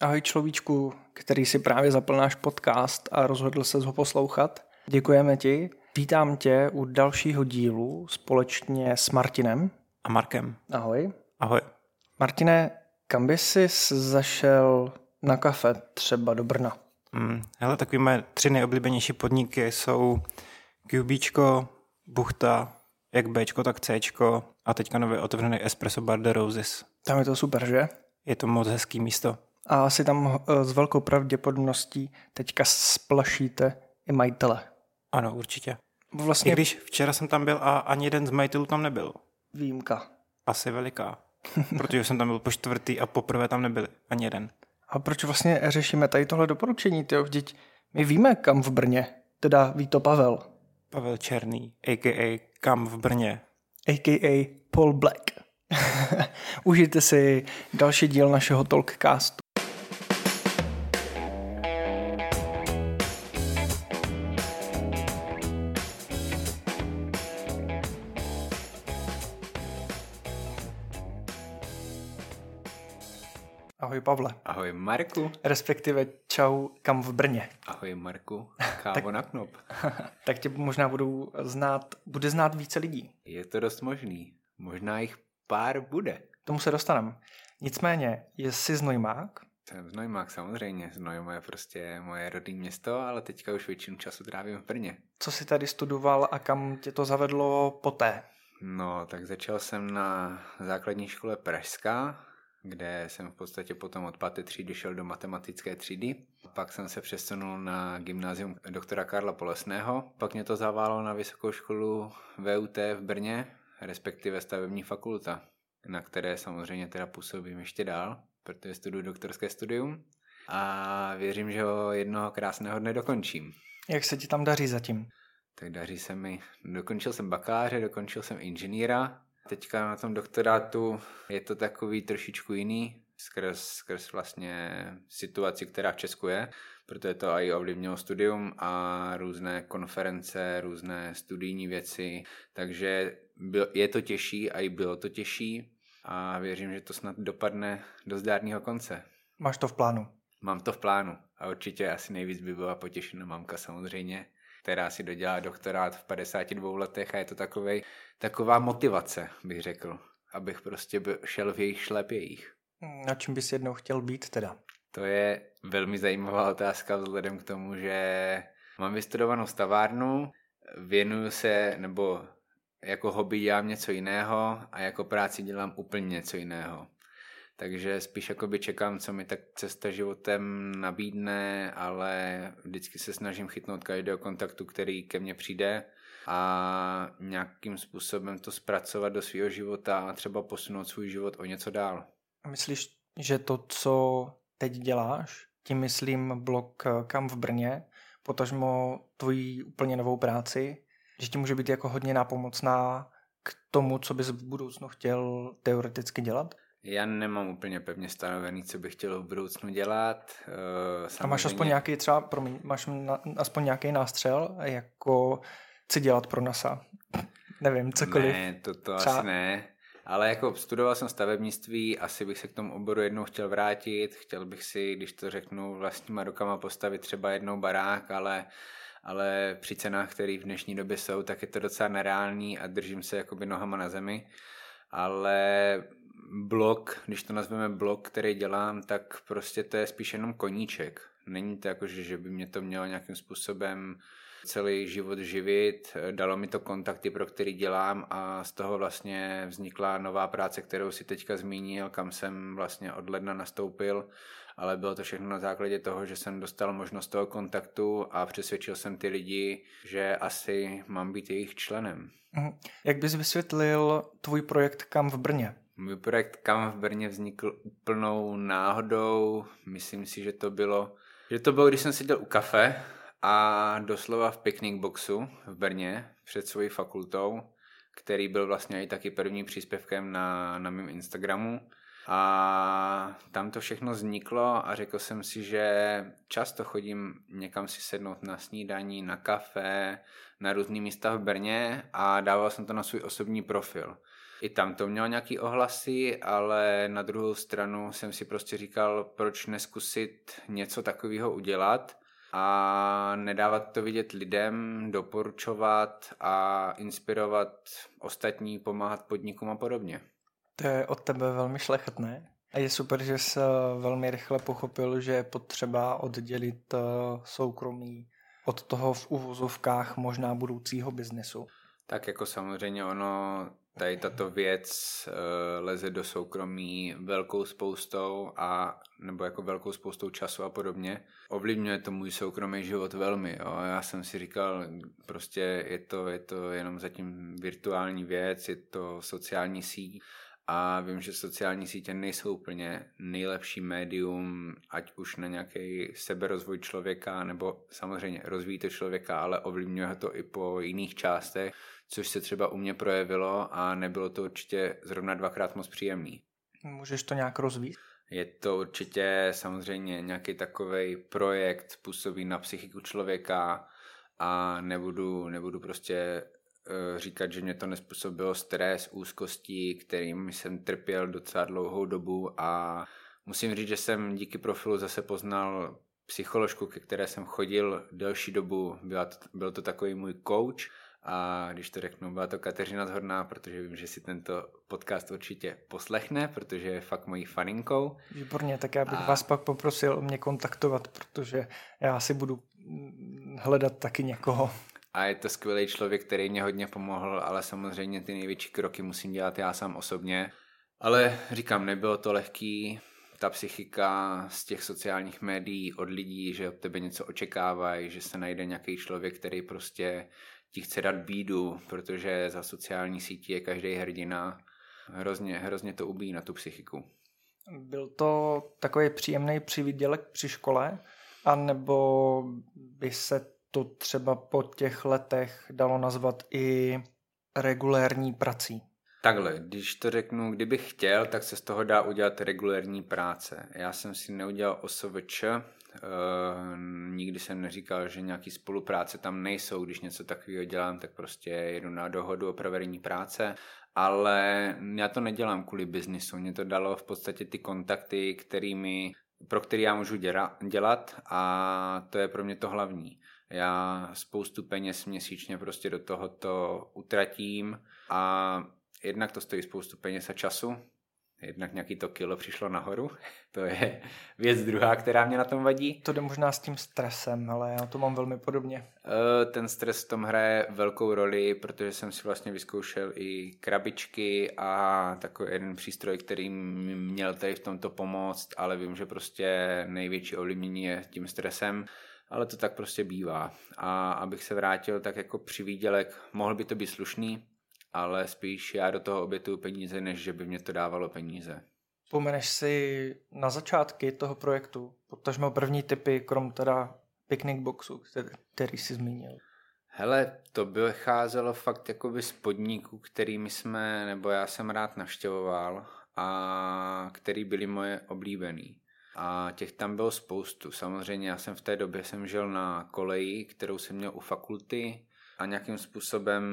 Ahoj človíčku, který si právě zapl náš podcast a rozhodl se ho poslouchat. Děkujeme ti. Vítám tě u dalšího dílu společně s Martinem. A Markem. Ahoj. Ahoj. Martine, kam by jsi zašel na kafe třeba do Brna? Hmm, hele, takový moje tři nejoblíbenější podniky jsou QBčko, Buchta, jak Bčko, tak Cčko a teďka nově otevřený Espresso Bar de Roses. Tam je to super, že? Je to moc hezký místo. A asi tam eh, s velkou pravděpodobností teďka splašíte i majitele. Ano, určitě. Vlastně I když včera jsem tam byl a ani jeden z majitelů tam nebyl. výjimka. Asi veliká. Protože jsem tam byl po čtvrtý a poprvé tam nebyli ani jeden. A proč vlastně řešíme tady tohle doporučení? Tyjo? Vždyť my víme, kam v Brně. Teda ví to Pavel, Pavel Černý, a.k.a. Kam v Brně. a.k.a. Paul Black. Užijte si další díl našeho Talkcastu. Pavle, Ahoj Marku. respektive čau kam v Brně. Ahoj Marku. Kávo na knop. Tak tě možná budou znát, bude znát více lidí. Je to dost možný. Možná jich pár bude. Tomu se dostaneme. Nicméně, jsi znojmák, Jsem z Nojmák samozřejmě. Znojmo je prostě moje rodné město, ale teďka už většinu času trávím v Brně. co jsi tady studoval a kam tě to zavedlo poté? No, tak začal jsem na základní škole Pražská, kde jsem v podstatě potom od páté třídy šel do matematické třídy. Pak jsem se přesunul na gymnázium doktora Karla Polesného. Pak mě to zaválo na vysokou školu VUT v Brně, respektive stavební fakulta, na které samozřejmě teda působím ještě dál, protože studuji doktorské studium a věřím, že ho jednoho krásného dne dokončím. Jak se ti tam daří zatím? Tak daří se mi. Dokončil jsem bakaláře, dokončil jsem inženýra. Teďka na tom doktorátu je to takový trošičku jiný, skrz, skrz vlastně situaci, která v Česku je, protože to i ovlivnilo studium a různé konference, různé studijní věci, takže byl, je to těžší a i bylo to těžší a věřím, že to snad dopadne do zdárného konce. Máš to v plánu? Mám to v plánu a určitě asi nejvíc by byla potěšena mamka samozřejmě, která si dodělá doktorát v 52 letech a je to takovej, taková motivace, bych řekl, abych prostě šel v jejich šlepějích. Na čím bys jednou chtěl být teda? To je velmi zajímavá otázka vzhledem k tomu, že mám vystudovanou stavárnu, věnuju se, nebo jako hobby dělám něco jiného a jako práci dělám úplně něco jiného. Takže spíš jakoby čekám, co mi tak cesta životem nabídne, ale vždycky se snažím chytnout každého kontaktu, který ke mně přijde a nějakým způsobem to zpracovat do svého života a třeba posunout svůj život o něco dál. Myslíš, že to, co teď děláš, tím myslím blok eh, Kam v Brně, potažmo tvojí úplně novou práci, že ti může být jako hodně nápomocná k tomu, co bys v budoucnu chtěl teoreticky dělat? Já nemám úplně pevně stanovený, co bych chtěl v budoucnu dělat. Eh, A máš aspoň nějaký třeba, promiň, máš na, aspoň nějaký nástřel, jako chci dělat pro NASA? Nevím, cokoliv. Ne, to, to Třeba- asi ne. Ale jako studoval jsem stavebnictví, asi bych se k tomu oboru jednou chtěl vrátit. Chtěl bych si, když to řeknu, vlastníma rukama postavit třeba jednou barák, ale, ale při cenách, které v dnešní době jsou, tak je to docela nereálný a držím se jakoby nohama na zemi. Ale blok, když to nazveme blok, který dělám, tak prostě to je spíš jenom koníček. Není to jako, že, že by mě to mělo nějakým způsobem celý život živit, dalo mi to kontakty, pro který dělám a z toho vlastně vznikla nová práce, kterou si teďka zmínil, kam jsem vlastně od ledna nastoupil, ale bylo to všechno na základě toho, že jsem dostal možnost toho kontaktu a přesvědčil jsem ty lidi, že asi mám být jejich členem. Mhm. Jak bys vysvětlil tvůj projekt Kam v Brně? Můj projekt Kam v Brně vznikl úplnou náhodou. Myslím si, že to bylo, že to bylo, když jsem seděl u kafe a doslova v picnic boxu v Brně před svojí fakultou, který byl vlastně i taky prvním příspěvkem na, na mém Instagramu. A tam to všechno vzniklo a řekl jsem si, že často chodím někam si sednout na snídaní, na kafe, na různý místa v Brně a dával jsem to na svůj osobní profil. I tam to mělo nějaký ohlasy, ale na druhou stranu jsem si prostě říkal, proč neskusit něco takového udělat a nedávat to vidět lidem, doporučovat a inspirovat ostatní, pomáhat podnikům a podobně. To je od tebe velmi šlechetné. A je super, že jsi velmi rychle pochopil, že je potřeba oddělit eh, soukromí od toho v uvozovkách možná budoucího biznesu. Tak jako samozřejmě ono, tady tato věc uh, leze do soukromí velkou spoustou a nebo jako velkou spoustou času a podobně. Ovlivňuje to můj soukromý život velmi. Jo. Já jsem si říkal, prostě je to, je to jenom zatím virtuální věc, je to sociální síť a vím, že sociální sítě nejsou úplně nejlepší médium, ať už na nějaký seberozvoj člověka, nebo samozřejmě rozvíjí to člověka, ale ovlivňuje to i po jiných částech, což se třeba u mě projevilo a nebylo to určitě zrovna dvakrát moc příjemný. Můžeš to nějak rozvíjet? Je to určitě samozřejmě nějaký takový projekt, působí na psychiku člověka a nebudu, nebudu prostě Eh, říkat, že mě to nespůsobilo stres, úzkosti, kterým jsem trpěl docela dlouhou dobu a musím říct, že jsem díky profilu zase poznal psycholožku, ke které jsem chodil delší dobu. Byla to, byl to takový můj coach a když to řeknu, byla to Kateřina Zhorná, protože vím, že si tento podcast určitě poslechne, protože je fakt mojí faninkou. Výborně, tak já bych a... vás pak poprosil o mě kontaktovat, protože já si budu hledat taky někoho a je to skvělý člověk, který mě hodně pomohl, ale samozřejmě ty největší kroky musím dělat já sám osobně. Ale říkám, nebylo to lehký, ta psychika z těch sociálních médií od lidí, že od tebe něco očekávají, že se najde nějaký člověk, který prostě ti chce dát bídu, protože za sociální sítí je každý hrdina. Hrozně, hrozně to ubíjí na tu psychiku. Byl to takový příjemný přivídělek při škole, anebo by se to třeba po těch letech dalo nazvat i regulérní prací? Takhle, když to řeknu, kdybych chtěl, tak se z toho dá udělat regulérní práce. Já jsem si neudělal OSVČ, nikdy jsem neříkal, že nějaký spolupráce tam nejsou, když něco takového dělám, tak prostě jedu na dohodu o provedení práce, ale já to nedělám kvůli biznisu, mě to dalo v podstatě ty kontakty, kterými, pro který já můžu dělat. A to je pro mě to hlavní. Já spoustu peněz měsíčně prostě do tohoto utratím. A jednak to stojí spoustu peněz a času, jednak nějaký to kilo přišlo nahoru. To je věc druhá, která mě na tom vadí. To jde možná s tím stresem, ale já to mám velmi podobně. Eh, ten stres v tom hraje velkou roli, protože jsem si vlastně vyzkoušel i krabičky a takový jeden přístroj, který mi měl tady v tomto pomoct, ale vím, že prostě největší ovlivnění je tím stresem ale to tak prostě bývá. A abych se vrátil, tak jako při výdělek mohl by to být slušný, ale spíš já do toho obětuju peníze, než že by mě to dávalo peníze. Vzpomeneš si na začátky toho projektu, potažmo první typy, krom teda picnic boxu, který, který jsi zmínil? Hele, to by cházelo fakt jakoby z podniků, kterými jsme, nebo já jsem rád navštěvoval a který byly moje oblíbený. A těch tam bylo spoustu. Samozřejmě já jsem v té době jsem žil na koleji, kterou jsem měl u fakulty a nějakým způsobem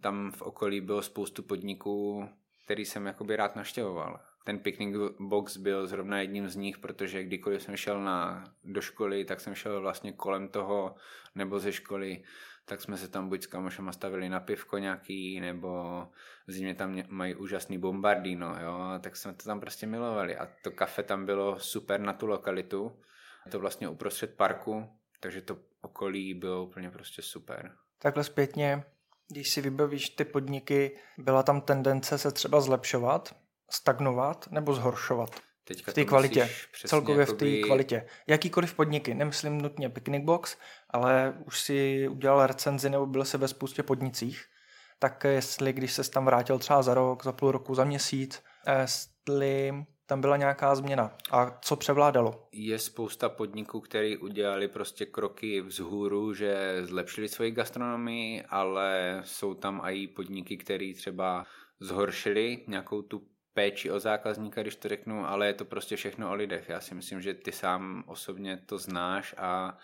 tam v okolí bylo spoustu podniků, který jsem jakoby rád naštěvoval. Ten picnic box byl zrovna jedním z nich, protože kdykoliv jsem šel na, do školy, tak jsem šel vlastně kolem toho nebo ze školy tak jsme se tam buď s kamošema stavili na pivko nějaký, nebo v zimě tam mají úžasný bombardino, jo, tak jsme to tam prostě milovali a to kafe tam bylo super na tu lokalitu, to vlastně uprostřed parku, takže to okolí bylo úplně prostě super. Takhle zpětně, když si vybavíš ty podniky, byla tam tendence se třeba zlepšovat, stagnovat nebo zhoršovat? Teďka v té kvalitě, celkově jakoby... v té kvalitě. Jakýkoliv podniky, nemyslím nutně Picnic Box, ale už si udělal recenzi nebo byl se ve spoustě podnicích, tak jestli, když se tam vrátil třeba za rok, za půl roku, za měsíc, jestli tam byla nějaká změna a co převládalo? Je spousta podniků, který udělali prostě kroky vzhůru, že zlepšili svoji gastronomii, ale jsou tam i podniky, které třeba zhoršili nějakou tu péči o zákazníka, když to řeknu, ale je to prostě všechno o lidech. Já si myslím, že ty sám osobně to znáš a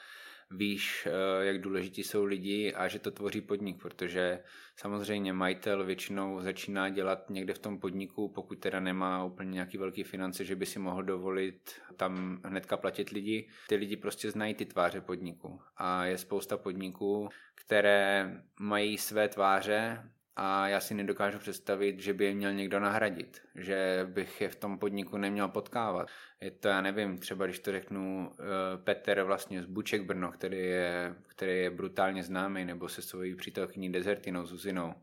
víš, eh, jak důležití jsou lidi a že to tvoří podnik, protože samozřejmě majitel většinou začíná dělat někde v tom podniku, pokud teda nemá úplně nějaký velký finance, že by si mohl dovolit tam hnedka platit lidi. Ty lidi prostě znají ty tváře podniku a je spousta podniků, které mají své tváře a já si nedokážu představit, že by je měl někdo nahradit, že bych je v tom podniku neměl potkávat. Je to, já nevím, třeba když to řeknu, eh, Petr vlastně z Buček Brno, který je, který je brutálně známý, nebo se svojí přítelkyní Dezertinou Zuzinou,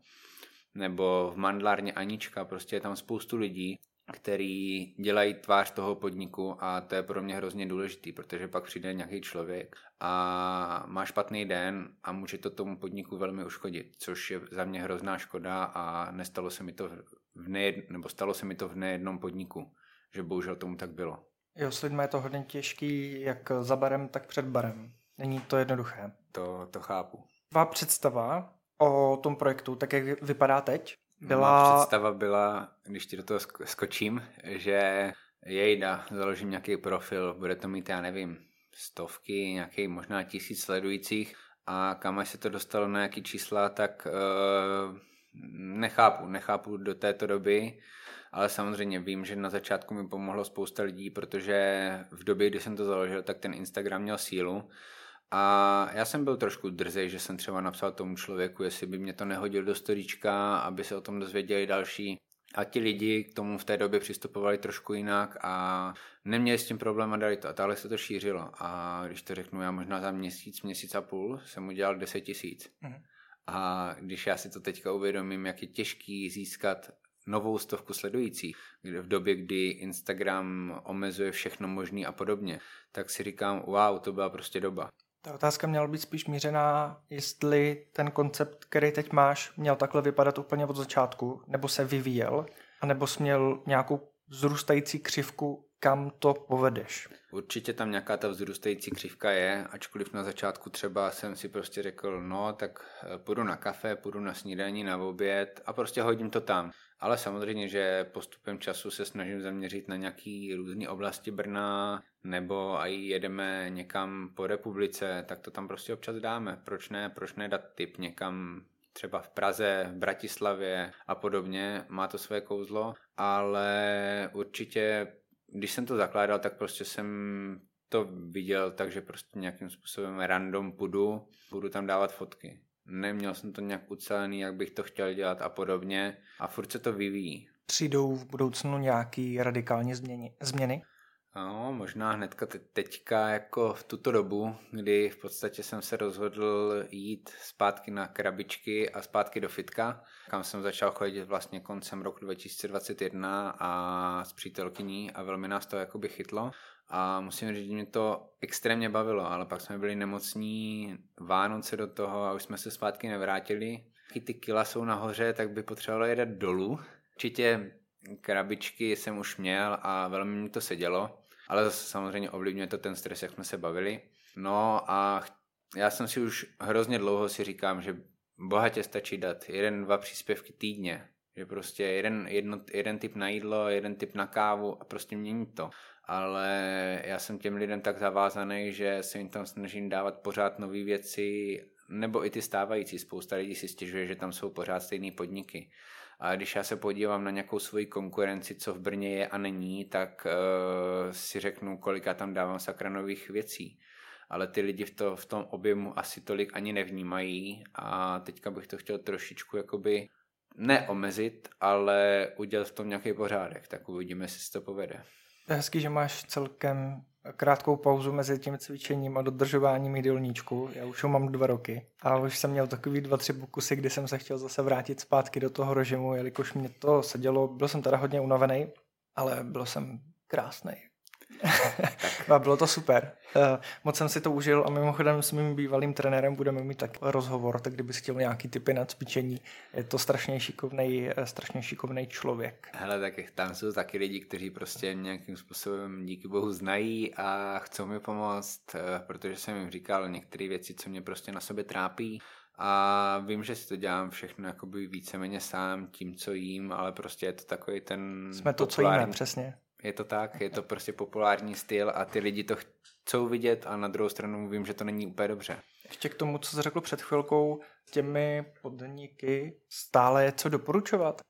nebo v mandlárně Anička, prostě je tam spoustu lidí, který dělají tvář toho podniku a to je pro mě hrozně důležitý, protože pak přijde nějaký člověk a má špatný den a může to tomu podniku velmi uškodit, což je za mě hrozná škoda a nestalo se mi to v nejed, nebo stalo se mi to v nejednom podniku, že bohužel tomu tak bylo. Jo, s lidmi je to hodně těžký, jak za barem, tak před barem. Není to jednoduché. To, to chápu. Tvá představa o tom projektu, tak jak vypadá teď, byla... Má představa byla, když ti do toho skočím, že jejda, založím nějaký profil, bude to mít, já nevím, stovky, nějaký možná tisíc sledujících a kam až se to dostalo na nějaký čísla, tak uh, nechápu, nechápu do této doby, ale samozřejmě vím, že na začátku mi pomohlo spousta lidí, protože v době, kdy jsem to založil, tak ten Instagram měl sílu a já jsem byl trošku drzej, že jsem třeba napsal tomu člověku, jestli by mě to nehodil do storíčka, aby se o tom dozvěděli další. A ti lidi k tomu v té době přistupovali trošku jinak a neměli s tím problém a dali to. A takhle se to šířilo. A když to řeknu, já možná za měsíc, měsíc a půl jsem udělal 10 tisíc. Mm. A když já si to teďka uvědomím, jak je těžký získat novou stovku sledujících v době, kdy Instagram omezuje všechno možné a podobně, tak si říkám, wow, to byla prostě doba. Ta otázka měla být spíš mířená, jestli ten koncept, který teď máš, měl takhle vypadat úplně od začátku, nebo se vyvíjel, anebo jsi měl nějakou vzrůstající křivku, kam to povedeš. Určitě tam nějaká ta vzrůstající křivka je, ačkoliv na začátku třeba jsem si prostě řekl, no tak eh, půjdu na kafe, půjdu na snídaní, na oběd a prostě hodím to tam. Ale samozřejmě, že postupem času se snažím zaměřit na nějaký různé oblasti Brna, nebo i jedeme někam po republice, tak to tam prostě občas dáme. Proč ne? Proč ne dát tip někam třeba v Praze, v Bratislavě a podobně, má to své kouzlo, ale určitě, když jsem to zakládal, tak prostě jsem to viděl, takže prostě nějakým způsobem random půjdu, budu tam dávat fotky neměl jsem to nějak ucelený, jak bych to chtěl dělat a podobně a furt se to vyvíjí. Přijdou v budoucnu nějaký radikální změny? změny? No, možná hnedka teďka jako v tuto dobu, kdy v podstatě jsem se rozhodl jít zpátky na krabičky a zpátky do fitka, kam jsem začal chodit vlastně koncem roku 2021 a s přítelkyní a velmi nás to jakoby chytlo a musím říct, že mě to extrémně bavilo, ale pak jsme byli nemocní Vánoce do toho a už jsme se zpátky nevrátili. Když ty kila jsou nahoře, tak by potřebovalo jedat dolů. Určitě krabičky jsem už měl a velmi mi to sedělo, ale zase samozřejmě ovlivňuje to ten stres, jak jsme se bavili. No a já jsem si už hrozně dlouho si říkám, že bohatě stačí dát jeden, dva příspěvky týdně. Že prostě jeden, jedno, jeden typ na jídlo, jeden typ na kávu a prostě měnit to ale já jsem těm lidem tak zavázaný, že se jim tam snažím dávat pořád nové věci, nebo i ty stávající. Spousta lidí si stěžuje, že tam jsou pořád stejné podniky. A když já se podívám na nějakou svoji konkurenci, co v Brně je a není, tak uh, si řeknu, kolik já tam dávám sakra nových věcí. Ale ty lidi v, to, v tom objemu asi tolik ani nevnímají a teďka bych to chtěl trošičku jakoby neomezit, ale udělat v tom nějaký pořádek, tak uvidíme, jestli se to povede. To je hezký, že máš celkem krátkou pauzu mezi tím cvičením a dodržováním jídelníčku. Já už ho mám dva roky a už jsem měl takový dva, tři pokusy, kdy jsem se chtěl zase vrátit zpátky do toho režimu, jelikož mě to sedělo. Byl jsem teda hodně unavený, ale byl jsem krásný. A bylo to super. Uh, moc jsem si to užil a mimochodem s mým bývalým trenérem budeme mít tak rozhovor, tak kdyby chtěl nějaký typy na cvičení, je to strašně šikovný, eh, strašně šikovný člověk. Hele, tak tam jsou taky lidi, kteří prostě nějakým způsobem díky bohu znají a chcou mi pomoct, eh, protože jsem jim říkal některé věci, co mě prostě na sobě trápí a vím, že si to dělám všechno jakoby víceméně sám tím, co jím, ale prostě je to takový ten... Jsme to, populární... co jíme, přesně. Je to tak, je to prostě populární styl a ty lidi to chcou vidět a na druhou stranu vím, že to není úplně dobře. Ještě k tomu, co jsi řekl před chvilkou, těmi podniky stále je co doporučovat.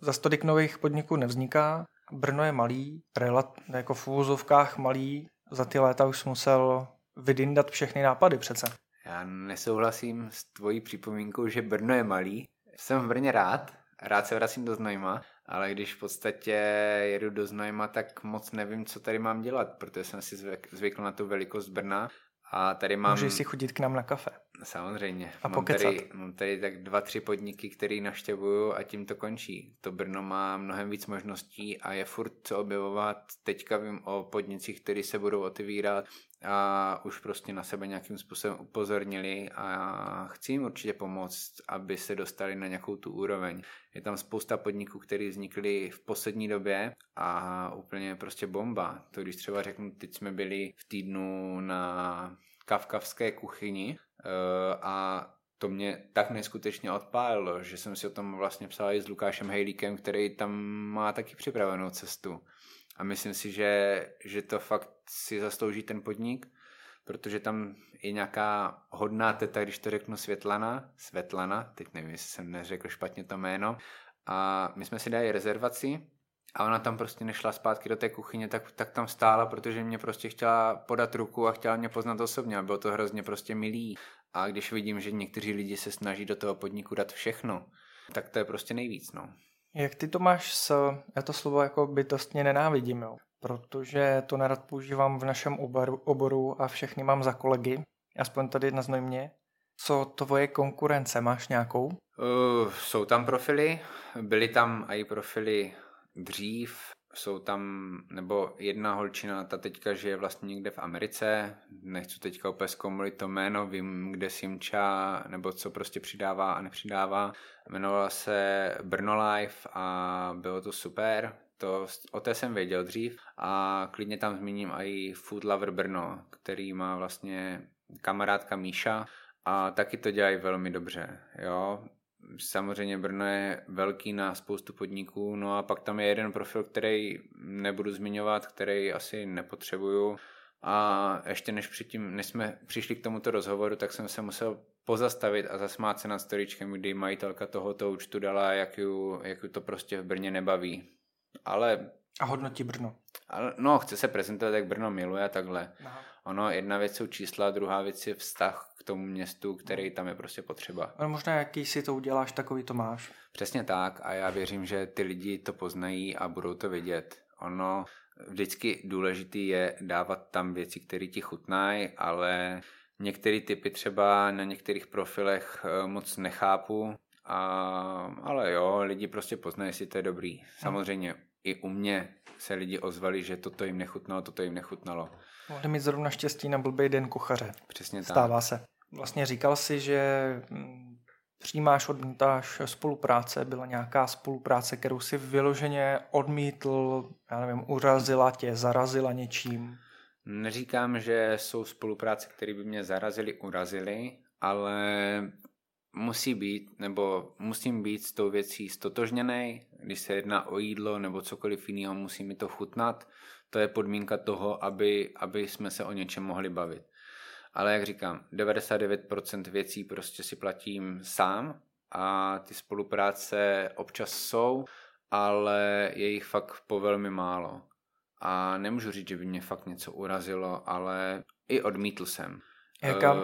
Za stolik nových podniků nevzniká, Brno je malý, relat, jako v úvozovkách malý, za ty léta už musel vydindat všechny nápady přece. Já nesouhlasím s tvojí připomínkou, že Brno je malý. Jsem v Brně rád, rád se vracím do Znojma, ale když v podstatě jedu do Znojma, tak moc nevím, co tady mám dělat, protože jsem si zvykl na tu velikost Brna a tady mám... Můžeš si chodit k nám na kafe. Samozřejmě. A mám tady, mám tady tak dva, tři podniky, které naštěvuju a tím to končí. To Brno má mnohem víc možností a je furt co objevovat. Teďka vím o podnicích, které se budou otevírat a už prostě na sebe nějakým způsobem upozornili a chci jim určitě pomoct, aby se dostali na nějakou tu úroveň. Je tam spousta podniků, které vznikly v poslední době a úplně prostě bomba. To když třeba řeknu, teď jsme byli v týdnu na kavkavské kuchyni eh, a to mě tak neskutečně odpálilo, že jsem si o tom vlastně psal i s Lukášem Hejlíkem, který tam má taky připravenou cestu. A myslím si, že, že to fakt si zaslouží ten podnik, protože tam je nějaká hodná teta, když to řeknu Světlana, Svetlana, teď nevím, jestli jsem neřekl špatně to jméno, a my jsme si dali rezervaci a ona tam prostě nešla zpátky do té kuchyně, tak, tak tam stála, protože mě prostě chtěla podat ruku a chtěla mě poznat osobně a bylo to hrozně prostě milý. A když vidím, že někteří lidi se snaží do toho podniku dát všechno, tak to je prostě nejvíc, no. Jak ty to máš s, já to slovo jako bytostně nenávidím, jo? protože to nerad používám v našem oboru, oboru a všechny mám za kolegy, aspoň tady na Znojmě. Co tvoje konkurence, máš nějakou? Uh, jsou tam profily, byly tam i profily dřív, jsou tam, nebo jedna holčina, ta teďka žije vlastně někde v Americe, nechci teďka úplně zkomulit to jméno, vím, kde Simča, nebo co prostě přidává a nepřidává. Jmenovala se Brno Life a bylo to super, to, o té jsem věděl dřív a klidně tam zmíním i Food Lover Brno, který má vlastně kamarádka Míša a taky to dělají velmi dobře, jo. Samozřejmě Brno je velký na spoustu podniků, no a pak tam je jeden profil, který nebudu zmiňovat, který asi nepotřebuju. A ještě než, předtím, než jsme přišli k tomuto rozhovoru, tak jsem se musel pozastavit a zasmát se nad storičkem, kdy majitelka tohoto účtu dala, jak ju, jak ju to prostě v Brně nebaví. Ale... A hodnotí Brno. No, chce se prezentovat, jak Brno miluje a takhle. Aha. Ono, jedna věc jsou čísla, druhá věc je vztah k tomu městu, který tam je prostě potřeba. Ale možná jaký si to uděláš, takový to máš. Přesně tak a já věřím, že ty lidi to poznají a budou to vidět. Ono vždycky důležitý je dávat tam věci, které ti chutnají, ale některé typy třeba na některých profilech eh, moc nechápu, a, ale jo, lidi prostě poznají, jestli to je dobrý. Samozřejmě i u mě se lidi ozvali, že toto jim nechutnalo, toto jim nechutnalo. Mohli mít zrovna štěstí na blbý den kuchaře. Přesně tak. Stává se. Vlastně říkal si, že mm, přijímáš, odmítáš spolupráce, byla nějaká spolupráce, kterou si vyloženě odmítl, já nevím, urazila tě, zarazila něčím? Neříkám, že jsou spolupráce, které by mě zarazily, urazily, ale musí být, nebo musím být s tou věcí stotožněný, když se jedná o jídlo nebo cokoliv jiného, musí mi to chutnat. To je podmínka toho, aby, aby jsme se o něčem mohli bavit. Ale jak říkám, 99% věcí prostě si platím sám a ty spolupráce občas jsou, ale je jich fakt po velmi málo. A nemůžu říct, že by mě fakt něco urazilo, ale i odmítl jsem. Jaká, uh,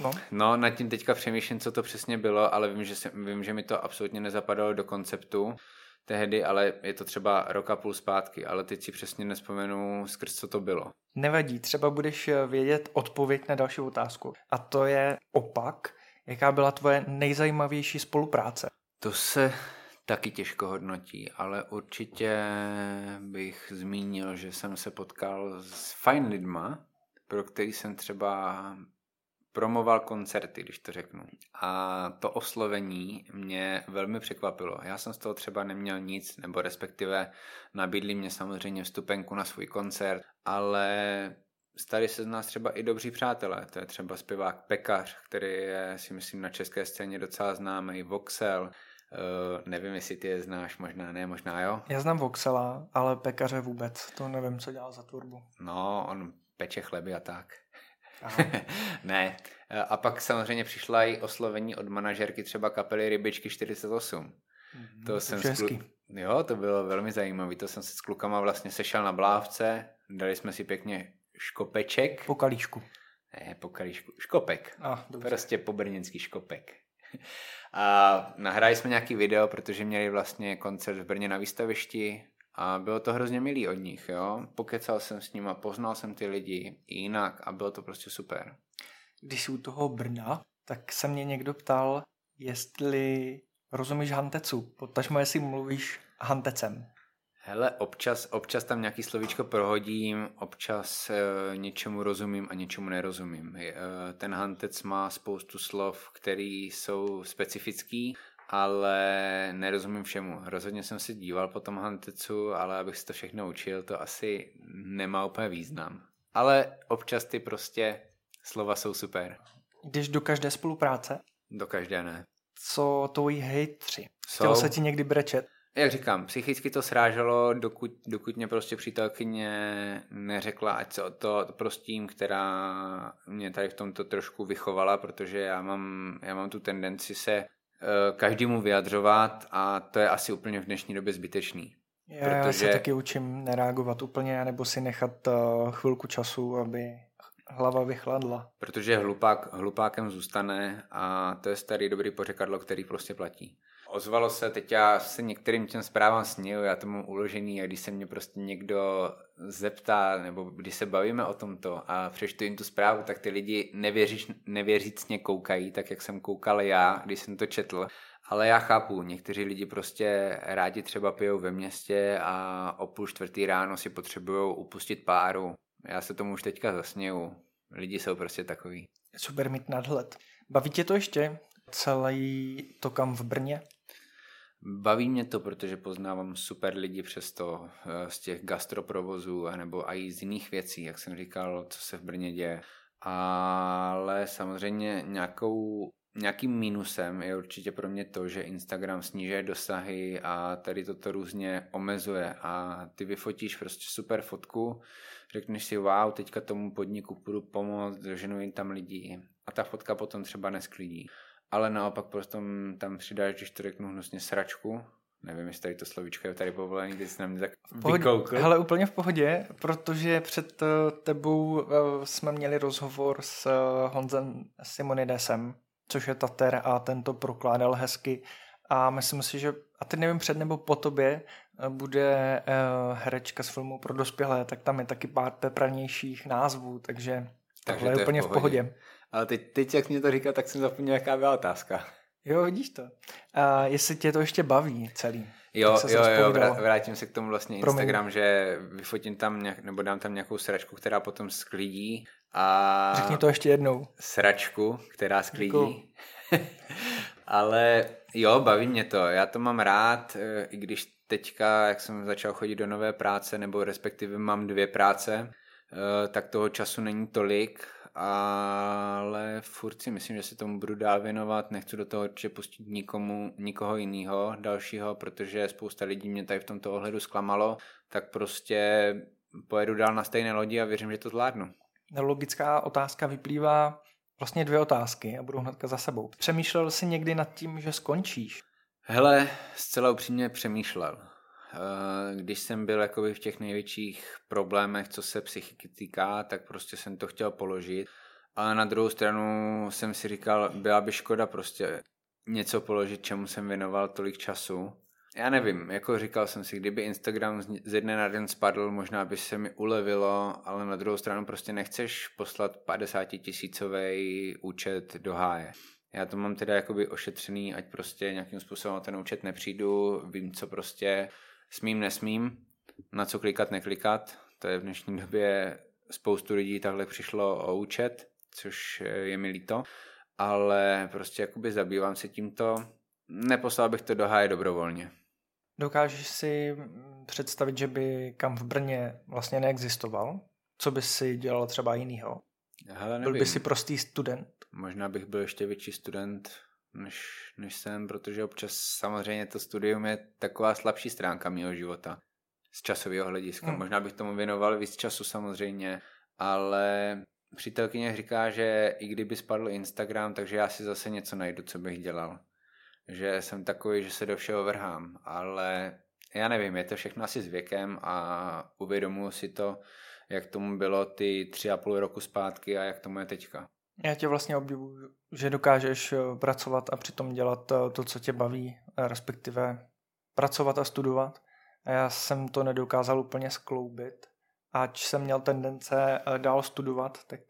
No. no, nad tím teďka přemýšlím, co to přesně bylo, ale vím, že, se, vím, že mi to absolutně nezapadalo do konceptu tehdy, ale je to třeba rok a půl zpátky, ale teď si přesně nespomenu skrz, co to bylo. Nevadí, třeba budeš vědět odpověď na další otázku. A to je opak. Jaká byla tvoje nejzajímavější spolupráce? To se taky těžko hodnotí, ale určitě bych zmínil, že jsem se potkal s fajn lidma, pro který jsem třeba promoval koncerty, když to řeknu. A to oslovení mě velmi překvapilo. Já jsem z toho třeba neměl nic, nebo respektive nabídli mě samozřejmě vstupenku na svůj koncert, ale stali se z nás třeba i dobří přátelé. To je třeba zpěvák Pekař, který je si myslím na české scéně docela známý, Voxel, Uh, nevím, jestli ty je znáš, možná ne, možná jo. Já znám Voxela, ale Pekaře vůbec, to nevím, co dělal za turbu. No, on peče chleby a tak. ne. A pak samozřejmě přišla i oslovení od manažerky třeba kapely Rybičky 48. Mm, To jsem s klu... Jo, to bylo velmi zajímavé. To jsem se s klukama vlastně sešel na blávce, dali jsme si pěkně škopeček. Po kalíšku. Ne, po kalíšku. Škopek. A, dobře. Prostě po brněnský škopek. A nahráli jsme nějaký video, protože měli vlastně koncert v Brně na výstavišti a bylo to hrozně milý od nich, jo. Pokecal jsem s nima, poznal jsem ty lidi jinak a bylo to prostě super. Když jsi u toho Brna, tak se mě někdo ptal, jestli rozumíš hantecu, potažmo jestli mluvíš hantecem. Hele, občas, občas tam nějaký slovíčko prohodím, občas e, něčemu rozumím a něčemu nerozumím. E, ten hantec má spoustu slov, které jsou specifický, ale nerozumím všemu. Rozhodně jsem si díval po tom hantecu, ale abych si to všechno učil, to asi nemá úplně význam. Ale občas ty prostě slova jsou super. Jdeš do každé spolupráce? Do každé ne. Co tvoji hejtři? Jsou... Chtěl se ti někdy brečet? Jak říkám, psychicky to sráželo, dokud, dokud mě prostě přítelkyně neřekla, ať se o to prostím, která mě tady v tomto trošku vychovala, protože já mám, já mám tu tendenci se každému vyjadřovat a to je asi úplně v dnešní době zbytečný. Já, protože... já se taky učím nereagovat úplně, nebo si nechat uh, chvilku času, aby hlava vychladla. Protože hlupák hlupákem zůstane a to je starý dobrý pořekadlo, který prostě platí ozvalo se, teď já se některým těm zprávám snil, já to mám uložený a když se mě prostě někdo zeptá, nebo když se bavíme o tomto a přečtu jim tu zprávu, tak ty lidi nevěříš, nevěřícně koukají, tak jak jsem koukal já, když jsem to četl. Ale já chápu, někteří lidi prostě rádi třeba pijou ve městě a o půl čtvrtý ráno si potřebují upustit páru. Já se tomu už teďka zasněju. Lidi jsou prostě takový. Super mít nadhled. Baví tě to ještě? Celý to kam v Brně? Baví mě to, protože poznávám super lidi přesto eh, z těch gastroprovozů nebo i z jiných věcí, jak jsem říkal, co se v Brně děje. Ale samozřejmě nějakou, nějakým mínusem je určitě pro mě to, že Instagram snižuje dosahy a tady toto různě omezuje. A ty vyfotíš prostě super fotku, řekneš si wow, teďka tomu podniku půjdu pomoct, doženu jim tam lidi. A ta fotka potom třeba nesklidí ale naopak prostě tam přidáš, když to řeknu hnusně, sračku. Nevím, jestli tady to slovíčko je tady povolený, když jsi na mě tak vykoukl. Hele, úplně v pohodě, protože před eh, tebou eh, jsme měli rozhovor s eh, Honzem Simonidesem, což je Tater a ten to prokládal hezky a myslím si, že, a teď nevím před nebo po tobě, bude herečka z filmu pro dospělé, tak tam je taky pár pepranějších názvů, takže, takže tohle je úplně v pohodě. V pohodě. Ale teď, teď, jak mě to říká, tak jsem zapomněl, jaká byla otázka. Jo, vidíš to. A jestli tě to ještě baví celý. Jo, jo, jo, vrátím se k tomu vlastně Instagram, Promiň. že vyfotím tam nějak, nebo dám tam nějakou sračku, která potom sklidí. A... Řekni to ještě jednou. Sračku, která sklidí. Ale jo, baví mě to. Já to mám rád, e, i když teďka, jak jsem začal chodit do nové práce, nebo respektive mám dvě práce, e, tak toho času není tolik ale furt si myslím, že se tomu budu dál věnovat, nechci do toho určitě pustit nikomu, nikoho jiného dalšího, protože spousta lidí mě tady v tomto ohledu zklamalo, tak prostě pojedu dál na stejné lodi a věřím, že to zvládnu. Logická otázka vyplývá vlastně dvě otázky a budou hnedka za sebou. Přemýšlel jsi někdy nad tím, že skončíš? Hele, zcela upřímně přemýšlel. Eh, když jsem byl jakoby v těch největších problémech, co se psychiky týká, tak prostě jsem to chtěl položit. Ale na druhou stranu jsem si říkal, byla by škoda prostě něco položit, čemu jsem věnoval tolik času. Já nevím, jako říkal jsem si, kdyby Instagram ze dne na den spadl, možná by se mi ulevilo, ale na druhou stranu prostě nechceš poslat 50 tisícový účet do háje. Já to mám teda jakoby ošetřený, ať prostě nějakým způsobem ten účet nepřijdu, vím, co prostě smím, nesmím, na co klikat, neklikat. To je v dnešní době spoustu lidí takhle přišlo o účet, což je mi líto, ale prostě jakoby zabývám se tímto. Neposlal bych to do háje dobrovolně. Dokážeš si představit, že by kam v Brně vlastně neexistoval? Co by si dělal třeba jinýho? Hele, Byl by si prostý student? Možná bych byl ještě větší student, než, než jsem, protože občas samozřejmě to studium je taková slabší stránka mého života z časového hlediska. Hmm. Možná bych tomu věnoval víc času samozřejmě, ale přítelkyně říká, že i kdyby spadl Instagram, takže já si zase něco najdu, co bych dělal. Že jsem takový, že se do všeho vrhám, ale já nevím, je to všechno asi s věkem a uvědomuji si to, jak tomu bylo ty tři a půl roku zpátky a jak tomu je teďka. Já tě vlastně obdivuju, že dokážeš eh, pracovat a přitom dělat eh, to, co tě baví, eh, respektive pracovat a studovat. A já jsem to nedokázal úplně skloubit. Ač jsem měl tendence dál studovat, tak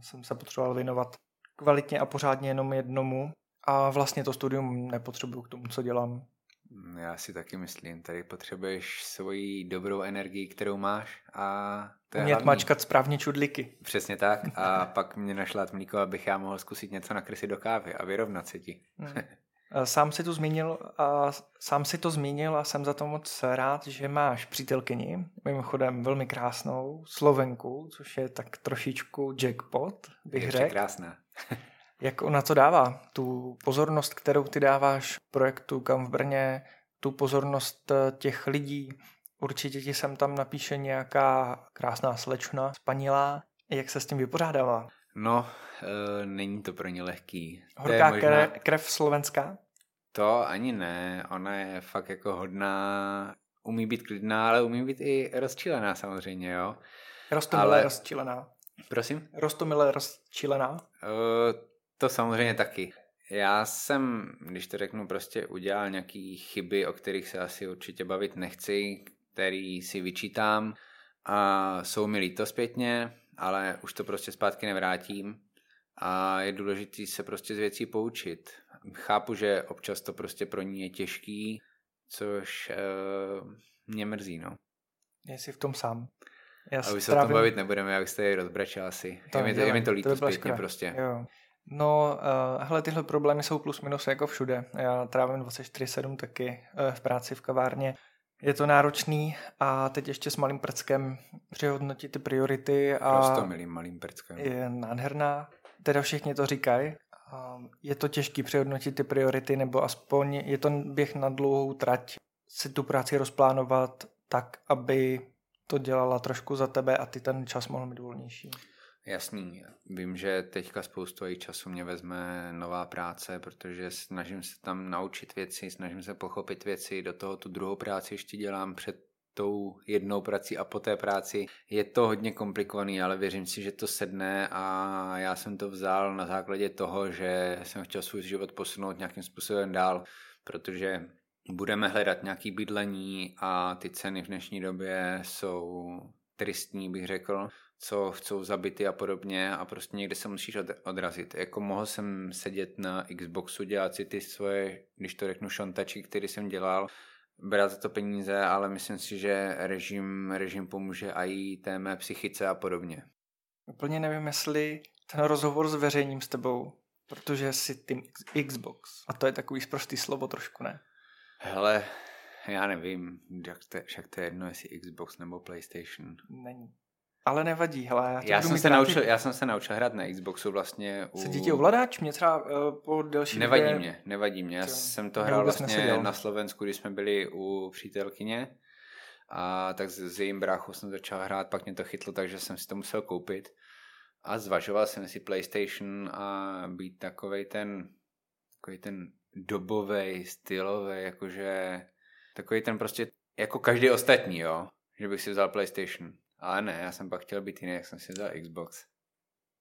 jsem se potřeboval věnovat kvalitně a pořádně jenom jednomu. A vlastně to studium nepotřebuju k tomu, co dělám. Mm, já si taky myslím, tady potřebuješ svoji dobrou energii, kterou máš a to je Umět hlavní. mačkat správně čudliky. Přesně tak a pak mě našla mlíko, abych já mohl zkusit něco nakreslit do kávy a vyrovnat se ti. Hmm. Sám si to zmínil a sám si to zmínil a jsem za to moc rád, že máš přítelkyni, mimochodem velmi krásnou, Slovenku, což je tak trošičku jackpot, bych řekl. krásná. Jak ona to dává? Tu pozornost, kterou ty dáváš projektu Kam v Brně, tu pozornost eh, těch lidí, určitě ti sem tam napíše nějaká krásná slečna, spanilá. Jak se s tím vypořádává? No, e, není to pro ně lehký. Horká možná... krev, krev slovenská? To ani ne, ona je fakt jako hodná, umí být klidná, ale umí být i rozčilená samozřejmě, jo. Rostomile ale... rozčilená. Prosím? Rostomile rozčilená? Uh, to samozřejmě taky. Já jsem, když to řeknu, prostě udělal nějaké chyby, o kterých se asi určitě bavit nechci, který si vyčítám a jsou mi líto zpětně, ale už to prostě zpátky nevrátím a je důležité se prostě z věcí poučit. Chápu, že občas to prostě pro ní je těžký, což uh, mě mrzí, no. Jsi v tom sám. Já a už se o tom bavit nebudeme, jak jste je rozbračil asi. To je, mi to, je mi to líto to zpětně prostě. Jo. No, uh, hele, tyhle problémy jsou plus minus jako všude. Já trávím 24-7 taky uh, v práci v kavárně. Je to náročný a teď ještě s malým prckem přehodnotit ty priority. A Prosto milým malým prckem. Je nádherná. Teda všichni to říkají. Je to těžký přehodnotit ty priority, nebo aspoň je to běh na dlouhou trať si tu práci rozplánovat tak, aby to dělala trošku za tebe a ty ten čas mohl mít volnější. Jasný. Vím, že teďka spoustu i času mě vezme nová práce, protože snažím se tam naučit věci, snažím se pochopit věci, do toho tu druhou práci ještě dělám před tou jednou prací a po té práci. Je to hodně komplikovaný, ale věřím si, že to sedne a já jsem to vzal na základě toho, že jsem chtěl svůj život posunout nějakým způsobem dál, protože budeme hledat nějaký bydlení a ty ceny v dnešní době jsou tristní, bych řekl co chcou zabity a podobně a prostě někde se musíš odrazit. Jako mohl jsem sedět na Xboxu, dělat si ty svoje, když to řeknu, šontači, který jsem dělal, brát za to peníze, ale myslím si, že režim, režim pomůže i té mé psychice a podobně. Úplně nevím, jestli ten rozhovor s veřejním s tebou, protože si tým Xbox, a to je takový zprostý slovo trošku, ne? Hele, já nevím, jak to, však to je jedno, jestli Xbox nebo PlayStation. Není. Ale nevadí, hele. Já, já jsem, se naučil, já jsem se naučil hrát na Xboxu vlastně. U... Sedí ti ovladač? Mě třeba uh, po delší Nevadí době... mě, nevadí mě. Já jsem to hrál vlastně neseděl. na Slovensku, když jsme byli u přítelkyně. A tak s, s jejím bráchou jsem začal hrát, pak mě to chytlo, takže jsem si to musel koupit. A zvažoval jsem si PlayStation a být takovej ten, takový ten dobový, stylový, jakože takový ten prostě jako každý ostatní, jo. Že bych si vzal PlayStation. Ale ne, já jsem pak chtěl být jiný, jak jsem si vzal Xbox.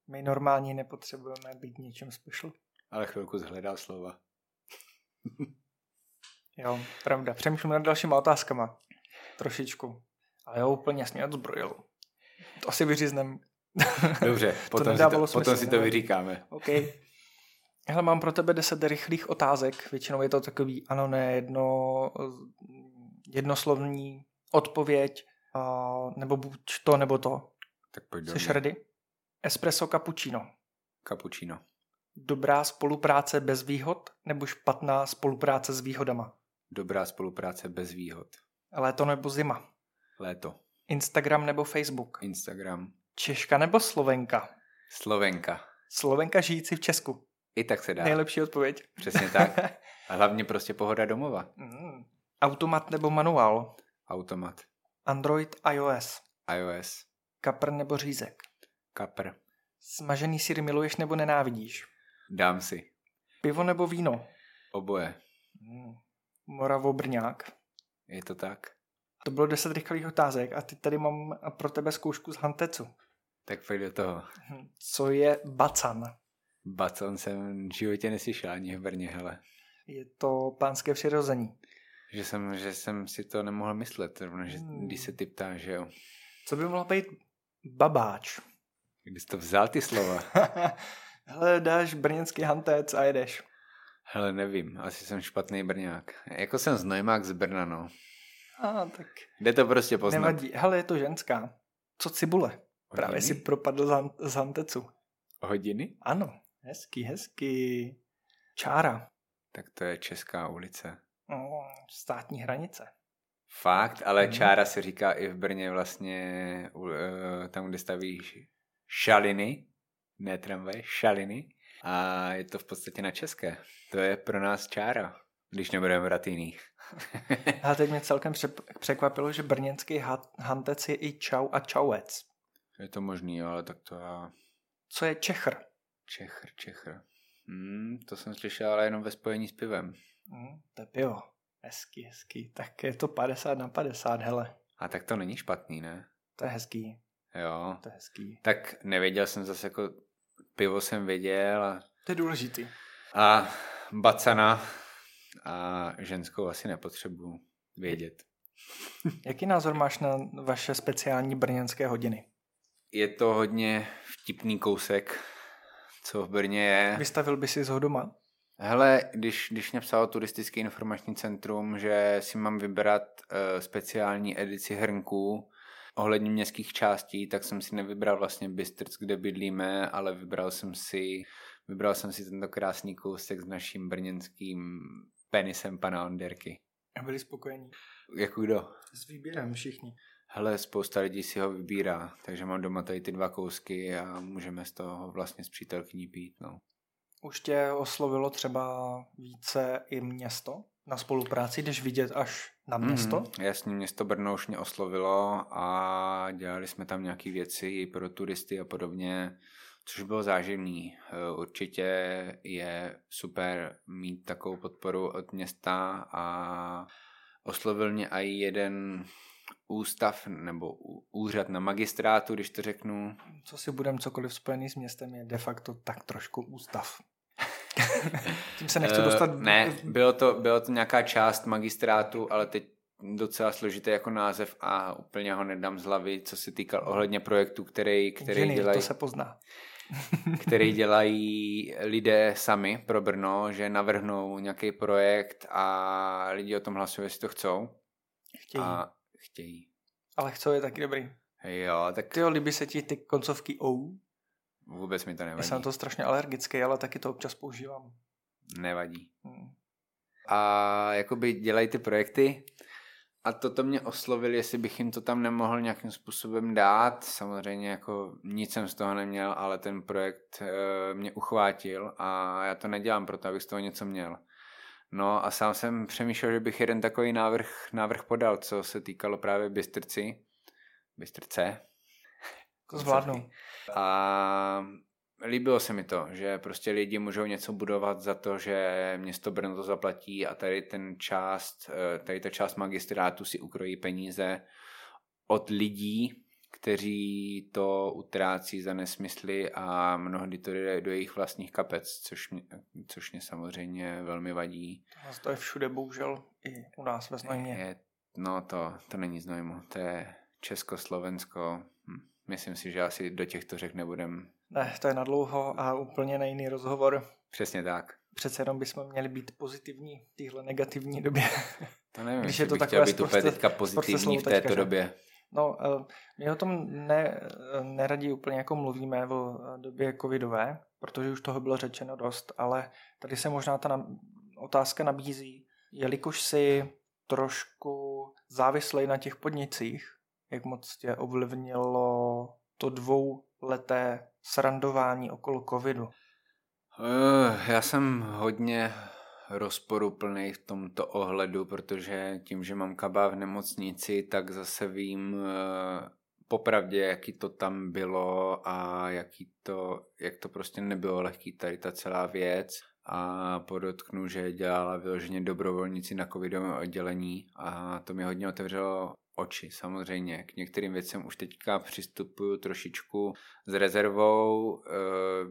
My normální nepotřebujeme být něčím special. Ale chvilku zhledal slova. jo, pravda. Přemýšlím nad dalšíma otázkama. Trošičku. Ale jo, úplně mě odzbrojil. To asi vyříznem. Dobře, potom, to si, to, smysl, potom si to vyříkáme. OK. Hele, mám pro tebe deset rychlých otázek. Většinou je to takový ano, ne, jedno, jednoslovní odpověď Uh, nebo buď to, nebo to. Tak pojď Jsi ready? Espresso cappuccino. Cappuccino. Dobrá spolupráce bez výhod nebo špatná spolupráce s výhodama? Dobrá spolupráce bez výhod. Léto nebo zima? Léto. Instagram nebo Facebook? Instagram. Češka nebo Slovenka? Slovenka. Slovenka žijící v Česku. I tak se dá. Nejlepší odpověď. Přesně tak. A hlavně prostě pohoda domova. Mm. Automat nebo manuál? Automat. Android, iOS. iOS. Kapr nebo řízek? Kapr. Smažený sír miluješ nebo nenávidíš? Dám si. Pivo nebo víno? Oboje. Hmm. Moravo Brňák. Je to tak? To bylo 10 rychlých otázek a teď tady mám pro tebe zkoušku z Hantecu. Tak pojď do toho. Hm, Co je bacan? Bacon jsem v životě neslyšel ani v Brně, hele. Je to pánské přirození. Že jsem, že jsem si to nemohl myslet, rovno, že Hmm. když se ty ptáš, že jo. Co by mohlo být babáč? Kdy jsi to vzal ty slova? Hele, dáš brněnský hantec a jedeš. Hele, nevím, asi jsem špatný Brňák. Jako jsem znojmák z Brna, no. A tak Jde to prostě poznat. nevadí. Hele, je to ženská. Co cibule? Právě Hodiny? si propadl z, han- z hantecu. Hodiny? Ano, hezký, hezký. Čára. Tak to je Česká ulice. No, státní hranice. Fakt, ale Mhm. čára se říká i v Brně vlastně eh, tam, kde stavíš šaliny, ne tramvaj, šaliny. A je to v podstatě na české. To je pro nás čára, když nebudeme brát jiných. A teď mě celkem překvapilo, že brněnský ha- hantec je i čau a čauec. je to možný, ale tak to já... Co je čechr? Čechr, čechr. Hmm, to jsem slyšel, ale jenom ve spojení s pivem. Hm, to je pivo. Hezký, hezký. Tak je to 50 na 50, hele. A tak to není špatný, ne? To je hezký, Jo. to je hezký. Tak nevěděl jsem zase jako... Pivo jsem věděl a, To je důležitý. a bacana a ženskou asi nepotřebuju vědět. Jaký názor máš na vaše speciální brněnské hodiny? Je to hodně vtipný kousek, co v Brně je. Vystavil by si ho doma? Hele, když, když mě psalo turistický informační centrum, že si mám vybrat uh, speciální edici hrnků ohledně městských částí, tak jsem si nevybral vlastně Bystrc, kde bydlíme, ale vybral jsem si, vybral jsem si tento krásný kousek s naším brněnským penisem pana Onderky. A byli spokojení. Jako kdo? S výběrem všichni. Hele, spousta lidí si ho vybírá, takže mám doma tady ty dva kousky a můžeme z toho vlastně s přítelkyní pít, no. Už tě oslovilo třeba více i město na spolupráci, když vidět až na město? Mm, jasně, město Brno už mě oslovilo a dělali jsme tam nějaké věci i pro turisty a podobně, což bylo záživný. Eh, Určitě je super mít takovou podporu od města a oslovil mě i jeden ústav nebo úřad na magistrátu, když to řeknu. Co si budem cokoliv spojený s městem je de facto tak trošku ústav. Tím se nechci Eh, dostat... Ne, bylo to, bylo to nějaká část magistrátu, ale teď docela složitý jako název a úplně ho nedám z hlavy, co se týkal ohledně projektu, který, který, Inženýr, dělají, to se pozná. který dělají lidé sami pro Brno, že navrhnou nějaký projekt a lidi o tom hlasují, jestli to chcou. Chtějí. A chtějí. Ale chcou je taky dobrý. Jo, tak Ty líbí se ti ty koncovky O. vůbec mi to Já nevadí. jsem na to strašně alergický, ale taky to občas používám. Nevadí. Hmm. a jakoby dělají ty projekty a toto mě oslovil, jestli bych jim to tam nemohl nějakým způsobem dát. Samozřejmě jako nic jsem z toho neměl, ale ten projekt e, mě uchvátil a já to nedělám proto, abych z toho něco měl. No a sám jsem přemýšlel, že bych jeden takový návrh, návrh podal, co se týkalo právě Bystrci. Bystrce. To zvládnu. A líbilo se mi to, že prostě lidi můžou něco budovat za to, že město Brno to zaplatí a tady ten část, eh, tady ta část magistrátu si ukrojí peníze od lidí, kteří to utrácí za nesmysly a mnohdy to jde do jejich vlastních kapec, což mě, což mě samozřejmě velmi vadí. To je všude, bohužel, i u nás ve Znojmě. Je, no to, to není Znojmo, to je Česko-Slovensko. Myslím si, že asi do těchto řek nebudem. Ne, to je na dlouho a úplně na jiný rozhovor. Přesně tak. Přece jenom bychom měli být pozitivní v téhle negativní době. To nevím, Když je to bych chtěl takové být úplně teďka pozitivní v této teďka, době. No, eh, my o tom ne, neradí úplně jako mluvíme v eh, době covidové, protože už toho bylo řečeno dost, ale tady se možná ta otázka nabízí, jelikož si trošku závislej na těch podnicích, jak moc tě ovlivnilo to dvouleté srandování okolo covidu. Eh, Já jsem hodně rozporuplný v tomto ohledu, protože tím, že mám kabá v nemocnici, tak zase vím eh, popravdě, jaký to tam bylo a jaký to, jak to prostě nebylo lehký tady ta celá věc a podotknu, že dělala vyloženě dobrovolníci na covidovém oddělení a to mi hodně otevřelo oči samozřejmě. K některým věcem už teďka přistupuju trošičku s rezervou. E,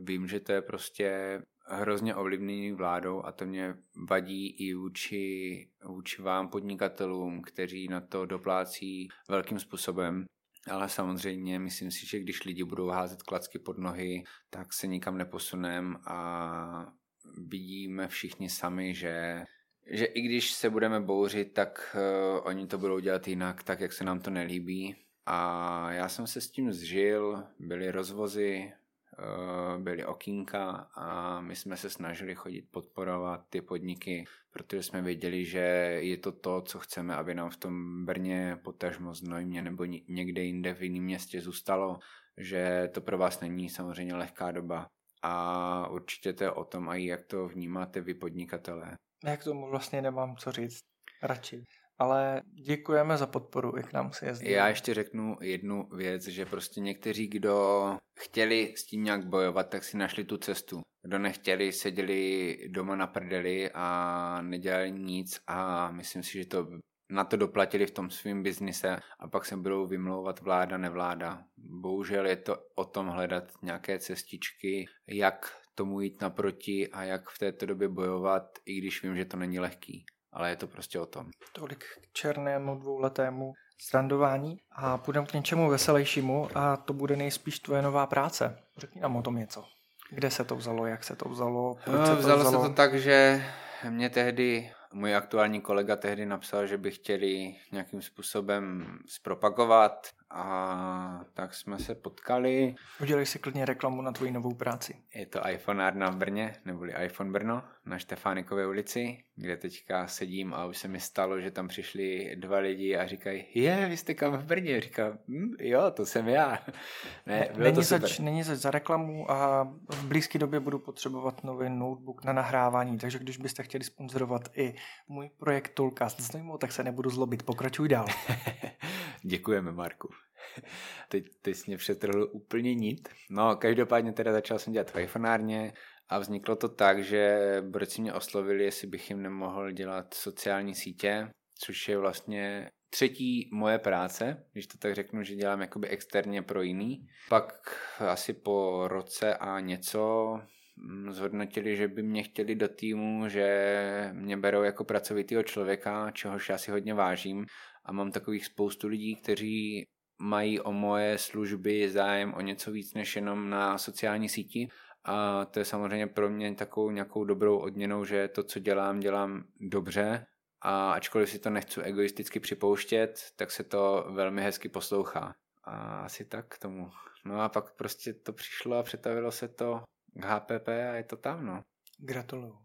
vím, že to je prostě hrozně ovlivněný vládou a to mě vadí i vůči, vůči vám podnikatelům, kteří na to doplácí velkým způsobem. Ale samozřejmě myslím si, že když lidi budou házet klacky pod nohy, tak se nikam neposunem a vidíme všichni sami, že že i když se budeme bouřit, tak uh, oni to budou dělat jinak, tak jak se nám to nelíbí. A já jsem se s tím zžil, byly rozvozy, uh, byly okýnka a my jsme se snažili chodit podporovat ty podniky, protože jsme věděli, že je to to, co chceme, aby nám v tom Brně, potažmo Znojmě nebo někde jinde v jiném městě zůstalo, že to pro vás není samozřejmě lehká doba. A určitě to je o tom, a jak to vnímáte vy podnikatelé. Já k tomu vlastně nemám co říct. Radši. Ale děkujeme za podporu, jak nám se jezdí. Já ještě řeknu jednu věc, že prostě někteří, kdo chtěli s tím nějak bojovat, tak si našli tu cestu. Kdo nechtěli, seděli doma na prdeli a nedělali nic a myslím si, že to na to doplatili v tom svém biznise a pak se budou vymlouvat vláda, nevláda. Bohužel je to o tom hledat nějaké cestičky, jak tomu jít naproti a jak v této době bojovat, i když vím, že to není lehký. Ale je to prostě o tom. Tolik k černému dvouletému strandování a půjdeme k něčemu veselějšímu a to bude nejspíš tvoje nová práce. Řekni nám o tom něco. Kde se to vzalo, jak se to vzalo, proč no, se to vzalo? Vzalo se to tak, že mě tehdy můj aktuální kolega tehdy napsal, že by chtěli nějakým způsobem zpropagovat a tak jsme se potkali. Udělej si klidně reklamu na tvoji novou práci. Je to iPhoneárna v Brně, neboli iPhone Brno, na Štefánikové ulici, kde teďka sedím a už se mi stalo, že tam přišli dva lidi a říkají, je, vy jste kam v Brně? Říkám, hm, jo, to jsem já. ne, bylo není, to super. zač, není zač za reklamu a v blízké době budu potřebovat nový notebook na nahrávání, takže když byste chtěli sponzorovat i můj projekt Toolcast s tak se nebudu zlobit. Pokračuj dál. Děkujeme, Marku. teď, teď jsi mě přetrhl úplně nit. No, každopádně teda začal jsem dělat vajfonárně a vzniklo to tak, že borci mě oslovili, jestli bych jim nemohl dělat sociální sítě, což je vlastně třetí moje práce, když to tak řeknu, že dělám jakoby externě pro jiný. Pak asi po roce a něco mm, zhodnotili, že by mě chtěli do týmu, že mě berou jako pracovitýho člověka, čehož já si hodně vážím a mám takových spoustu lidí, kteří mají o moje služby zájem o něco víc než jenom na sociální síti a to je samozřejmě pro mě takovou nějakou dobrou odměnou, že to, co dělám, dělám dobře a ačkoliv si to nechci egoisticky připouštět, tak se to velmi hezky poslouchá. A asi tak k tomu. No a pak prostě to přišlo a přetavilo se to k HPP a je to tam, no. Gratuluju.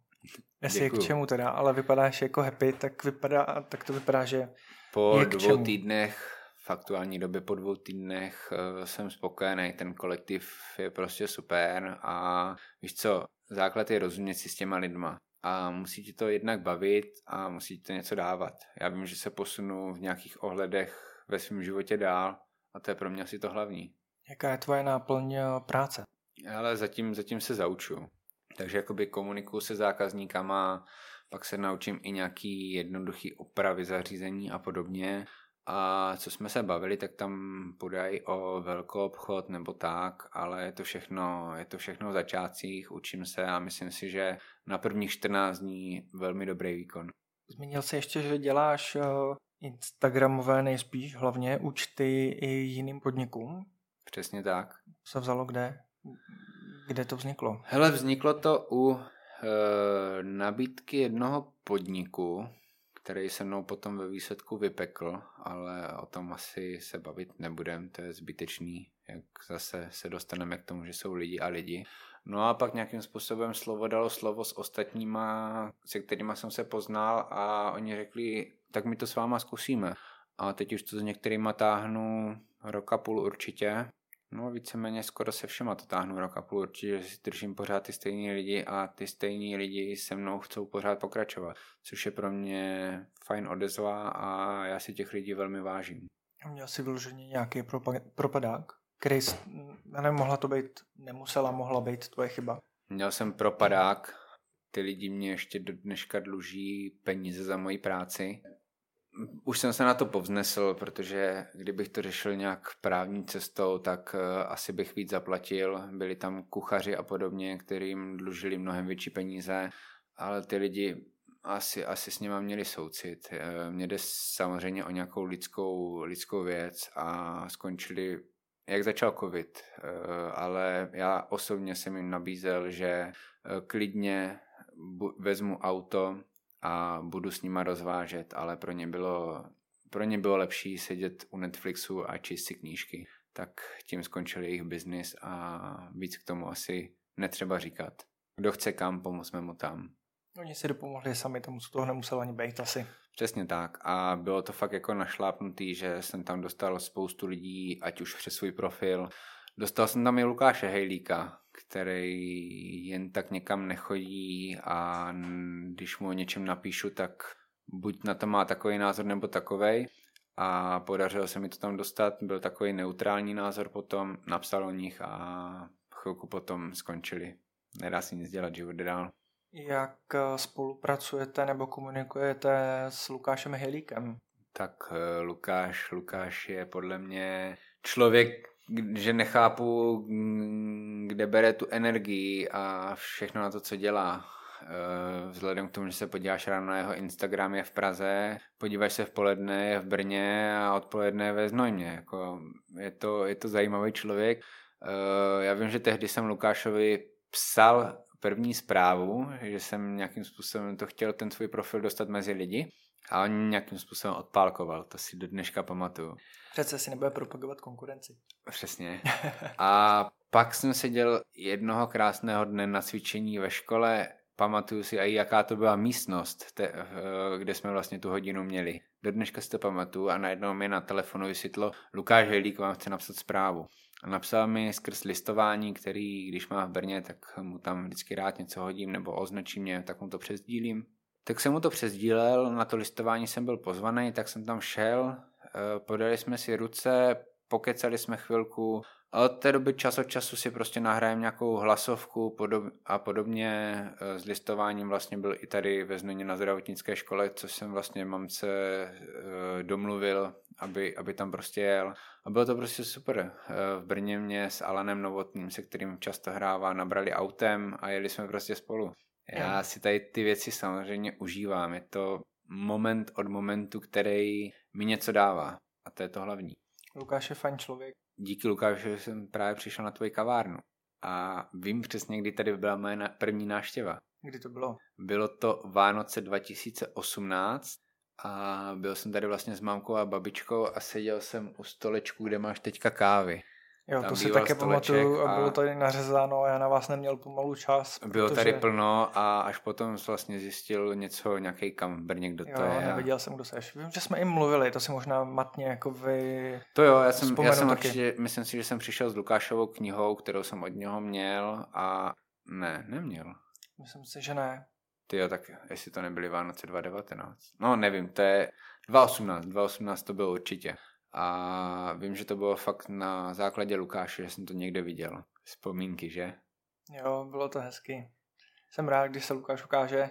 Jestli je k čemu teda, ale vypadáš jako happy, tak, vypadá, tak to vypadá, že Po je dvou čemu. týdnech v aktuální době po dvou týdnech eh, jsem spokojený, ten kolektiv je prostě super a víš co, základ je rozumět si s těma lidma a musí ti to jednak bavit a musí ti to něco dávat. Já vím, že se posunu v nějakých ohledech ve svém životě dál a to je pro mě asi to hlavní. Jaká je tvoje náplň eh, práce? Ale zatím, zatím se zauču. Takže jakoby komunikuju se zákazníkama, pak se naučím i nějaký jednoduchý opravy zařízení a podobně a co jsme se bavili, tak tam podají o velkou obchod nebo tak, ale je to všechno, je to všechno v začátcích, učím se a myslím si, že na prvních 14 dní velmi dobrý výkon. Zmínil jsi ještě, že děláš eh, Instagramové nejspíš hlavně účty i jiným podnikům. Přesně tak. Se vzalo kde? Kde to vzniklo? Hele, vzniklo to u nabídky jednoho podniku, který se mnou potom ve výsledku vypekl, ale o tom asi se bavit nebudem, to je zbytečný, jak zase se dostaneme k tomu, že jsou lidi a lidi. No a pak nějakým způsobem slovo dalo slovo s ostatníma, se kterými jsem se poznal a oni řekli, tak my to s váma zkusíme. A teď už to s některýma táhnu roka půl určitě No víceméně skoro se všema to táhnu rok a půl, určitě si držím pořád ty stejní lidi a ty stejní lidi se mnou chcou pořád pokračovat, což je pro mě fajn odezva a já si těch lidí velmi vážím. Měl si vyloženě nějaký propa- propadák, který, jsi- já nevím, mohla to být, nemusela, mohla být tvoje chyba. Měl jsem propadák, ty lidi mě ještě do dneška dluží peníze za moji práci. Už jsem se na to povznesl, protože kdybych to řešil nějak právní cestou, tak eh, asi bych víc zaplatil. Byli tam kuchaři a podobně, kterým dlužili mnohem větší peníze, ale ty lidi asi, asi s nima měli soucit. Eh, Mně jde samozřejmě o nějakou lidskou, lidskou věc a skončili, jak začal covid, eh, ale já osobně jsem jim nabízel, že klidně vezmu auto a budu s nima rozvážet, ale pro ně bylo, pro ně bylo lepší sedět u Netflixu a číst si knížky. Tak tím skončil jejich biznis a víc k tomu asi netřeba říkat. Kdo chce kam, pomozme mu tam. Oni si dopomohli sami, tomu co toho nemusel ani být asi. Přesně tak. A bylo to fakt jako našlápnutý, že jsem tam dostal spoustu lidí, ať už přes svůj profil. Dostal jsem tam i Lukáše Hejlíka, který jen tak někam nechodí a když mu o něčem napíšu, tak buď na to má takový názor nebo takovej. A podařilo se mi to tam dostat, byl takový neutrální názor potom, napsal o nich a chvilku potom skončili. Nedá si nic dělat, život jde dál. Jak eh, spolupracujete nebo komunikujete s Lukášem Hilíkem? Tak eh, Lukáš, Lukáš je podle mě člověk, že nechápu, mm, kde bere tu energii a všechno na to, co dělá. Eh, Vzhledem k tomu, že se podíváš ráno na jeho Instagram je v Praze, podíváš se v poledne je v Brně a odpoledne ve Znojmě. Jako je, to, je to zajímavý člověk. Eh, Já vím, že tehdy jsem Lukášovi psal první zprávu, že jsem nějakým způsobem to chtěl ten svůj profil dostat mezi lidi a on nějakým způsobem odpálkoval, to si do dneška pamatuju. Přece si nebude propagovat konkurenci. Přesně. A pak jsem seděl jednoho krásného dne na cvičení ve škole, pamatuju si i jaká to byla místnost, te, eh, kde jsme vlastně tu hodinu měli. Do dneška si to pamatuju a najednou mi na telefonu vysvětlo, Lukáš Hejlík vám chce napsat zprávu. A napsal mi skrz listování, který, když má v Brně, tak mu tam vždycky rád něco hodím nebo označí mě, tak mu to přesdílím. Tak jsem mu to přesdílel, na to listování jsem byl pozvaný, tak jsem tam šel, eh, podali jsme si ruce, pokecali jsme chvilku a od té doby čas od času si prostě nahrajeme nějakou hlasovku podob- a podobně. Eh, S listováním vlastně byl i tady ve Znojmě na zdravotnické škole, což jsem vlastně mamce eh, domluvil, aby, aby tam prostě jel. A bylo to prostě super. V Brně mě s Alanem Novotným, se kterým často hrává, nabrali autem a jeli jsme prostě spolu. Já si tady ty věci samozřejmě užívám. Je to moment od momentu, který mi něco dává. A to je to hlavní. Lukáš je fajn člověk. Díky Lukáši jsem právě přišel na tvoji kavárnu. A vím přesně, kdy tady byla moje první návštěva. Kdy to bylo? Bylo to Vánoce 2018 a byl jsem tady vlastně s mámkou a babičkou a seděl jsem u stolečku, kde máš teďka kávy. Jo, Tam to si také pamatuju a a- bylo tady nařezáno a já na vás neměl pomalu čas. Bylo protože- tady plno a až potom vlastně zjistil něco, nějaký kam v Brně, kdo to Jo, je. a- nevěděl jsem, kdo seš. Vím, že jsme i mluvili, to si možná matně jako vy... To jo, já jsem, já jsem taky. určitě, myslím si, že jsem přišel s Lukášovou knihou, kterou jsem od něho měl a ne, neměl. Myslím si, že ne. Ty jo, tak jestli to nebyly Vánoce 2019. No nevím, to je 2018, 2018 to bylo určitě. A vím, že to bylo fakt na základě Lukáše, že jsem to někde viděl. Vzpomínky, že? Jo, bylo to hezky. Jsem rád, když se Lukáš ukáže.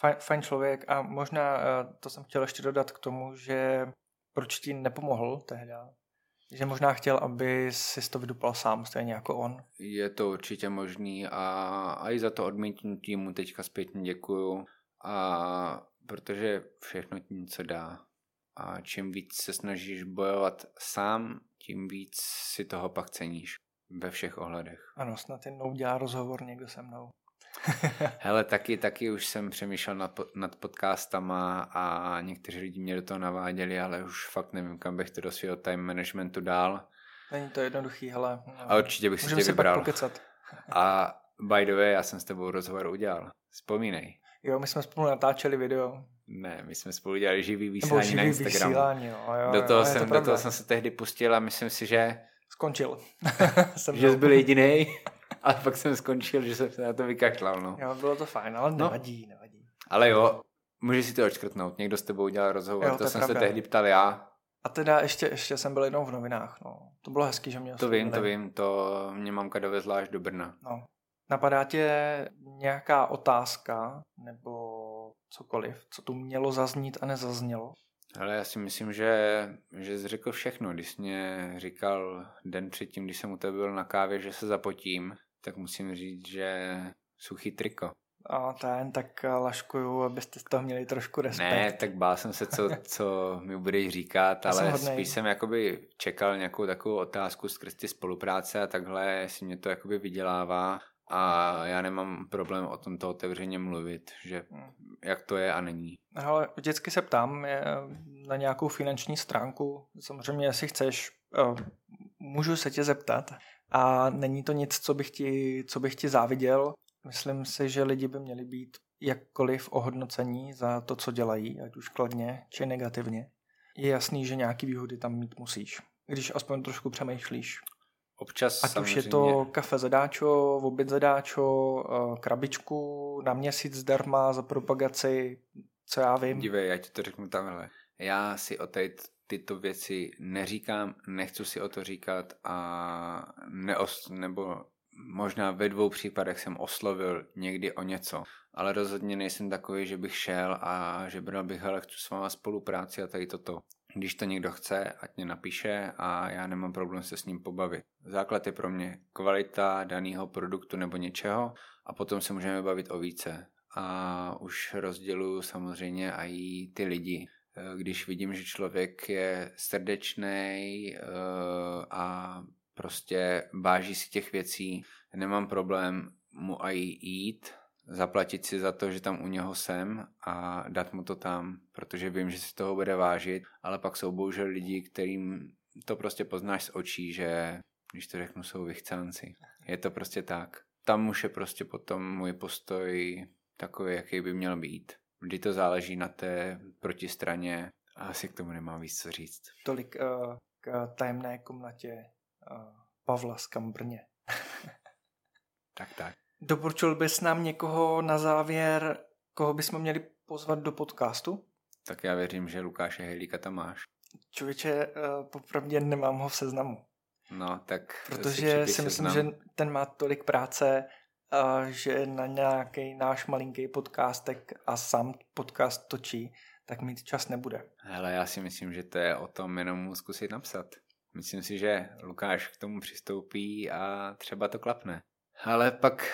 Fajn, fajn člověk a možná eh, to jsem chtěl ještě dodat k tomu, že proč ti nepomohl tehda. Že možná chtěl, aby si to vydupal sám, stejně jako on. Je to určitě možný a, a i za to odmítnutí mu teďka zpětně děkuju. A protože všechno něco dá. A čím víc se snažíš bojovat sám, tím víc si toho pak ceníš. Ve všech ohledech. Ano, snad jednou dělá rozhovor někdo se mnou. Hele, taky, taky už jsem přemýšlel nad, nad podcastama a někteří lidi mě do toho naváděli, ale už fakt nevím, kam bych to do svého time managementu dál. Není to jednoduchý, hele. no. A určitě bych si Můžeme tě vybral. A by the way, já jsem s tebou rozhovor udělal. Vzpomínej. Jo, my jsme spolu natáčeli video. Ne, my jsme spolu dělali živý vysílání živý na Instagramu. vysílání, jo, jo, do, toho jo, jsem, to do toho jsem se tehdy pustil a myslím si, že, Skončil. jsem že jsi byl jediný. Ale pak jsem skončil, že jsem se na to vykašlal. No. Jo, bylo to fajn, ale No. nevadí, nevadí. Ale jo, můžeš si to odškrtnout. Někdo s tebou udělal rozhovor, Jo, to, to jsem pravda. se tehdy ptal já. A teda ještě, ještě jsem byl jednou v novinách, no. To bylo hezký, že mě To vím, to vím, to mě mamka dovezla až do Brna. No. Napadá tě nějaká otázka nebo cokoliv, co tu mělo zaznít a nezaznělo? Ale já si myslím, že, že jsi řekl všechno. Když jsi mě říkal den předtím, když jsem u tebe byl na kávě, že se zapotím, tak musím říct, že suchý triko. A to jen tak laškuju, abyste z toho měli trošku respekt. Ne, tak bál jsem se, co, co mi budeš říkat, jsem ale hodnej. spíš jsem jakoby čekal nějakou takovou otázku skrz ty spolupráce a takhle, jestli mě to jakoby vydělává a já nemám problém o tomto otevřeně mluvit, že Hmm. jak to je a není. Ale vždycky se ptám je, na nějakou finanční stránku. Samozřejmě, jestli chceš, eh, můžu se tě zeptat. A není to nic, co bych ti, co bych ti záviděl. Myslím si, že lidi by měli být jakkoliv ohodnocení za to, co dělají, ať už kladně či negativně. Je jasný, že nějaký výhody tam mít musíš, když aspoň trošku přemýšlíš. Občas Ať už samozřejmě... je to kafe zadáčo, oběd zadáčo, eh, krabičku na měsíc zdarma za propagaci, co já vím. Dívej, já ti to řeknu takhle. Já si o tady t- tyto věci neříkám, nechci si o to říkat a neos, nebo možná ve dvou případech jsem oslovil někdy o něco, ale rozhodně nejsem takový, že bych šel a že bral bych, ale chci s váma spolupráci a tady toto. Když to někdo chce, ať mě napíše a já nemám problém se s ním pobavit. Základ je pro mě kvalita daného produktu nebo něčeho a potom se můžeme bavit o více. A už rozděluju samozřejmě i ty lidi. Eh, Když vidím, že člověk je srdečný a prostě báží si těch věcí, nemám problém mu aj jít, zaplatit si za to, že tam u něho jsem a dát mu to tam, protože vím, že si toho bude vážit, ale pak jsou bohužel lidi, kterým to prostě poznáš z očí, že když to řeknu, jsou vychcánci. Je to prostě tak. Tam už je prostě potom můj postoj takový, jaký by měl být. Vždy to záleží na té protistraně a asi k tomu nemám víc co říct. Tolik uh, k tajemné komnatě uh, Pavla z Kambrně. Tak, tak. Doporučil bys nám někoho na závěr, koho bychom měli pozvat do podcastu? Tak já věřím, že Lukáše Hejlíka tam máš. Člověče, uh, popravdě nemám ho v seznamu, No, tak protože připiš si myslím, seznam. že ten má tolik práce, uh, že na nějaký náš malinký podcastek a sám podcast točí, tak mít čas nebude. Hele, já si myslím, že to je o tom jenom zkusit napsat. Myslím si, že Lukáš k tomu přistoupí a třeba to klapne. Ale pak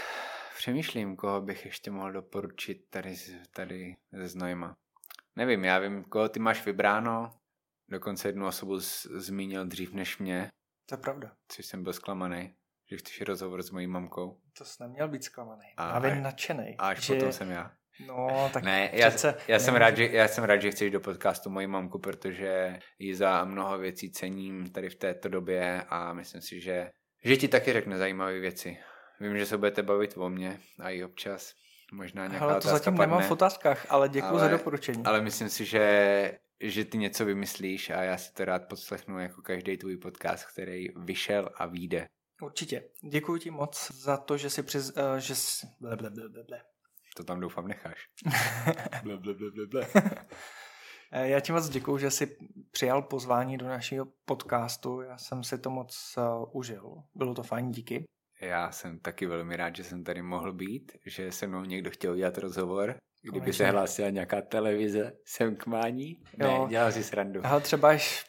přemýšlím, koho bych ještě mohl doporučit tady, tady ze Znojma. Nevím, já vím, koho ty máš vybráno. Dokonce jednu osobu z- zmínil dřív než mě, To je pravda. což jsem byl zklamaný, že chceš rozhovor s mojí mamkou. To jsi neměl být zklamaný. A- vy nadšený. A až že... potom jsem já. No, tak Ne, já, přece já, jsem rád, že, já jsem rád, že chceš do podcastu moji mamku, protože ji za mnoho věcí cením tady v této době a myslím si, že, že ti taky řekne zajímavé věci. Vím, že se budete bavit o mně a i občas. Možná nějaká Ale to zatím padne, nemám v otázkách, ale děkuji Ale- za doporučení. ale myslím si, že, že ty něco vymyslíš a já si to rád poslechnu jako každý tvůj podcast, který vyšel a vyjde. Určitě. Děkuji ti moc za to, že jsi přiz... Uh, že jsi... Ble, ble, ble, ble, ble. To tam doufám necháš. ble, ble, ble, ble, ble. Eh, Já ti moc děkuji, že jsi přijal pozvání do našeho podcastu. Já jsem si to moc uh, užil. Bylo to fajn, díky. Já jsem taky velmi rád, že jsem tady mohl být, že se mnou někdo chtěl udělat rozhovor. Kdyby Konečně. se hlásila nějaká televize sem k mání. Ne, Jo. dělal si srandu. Ale třeba až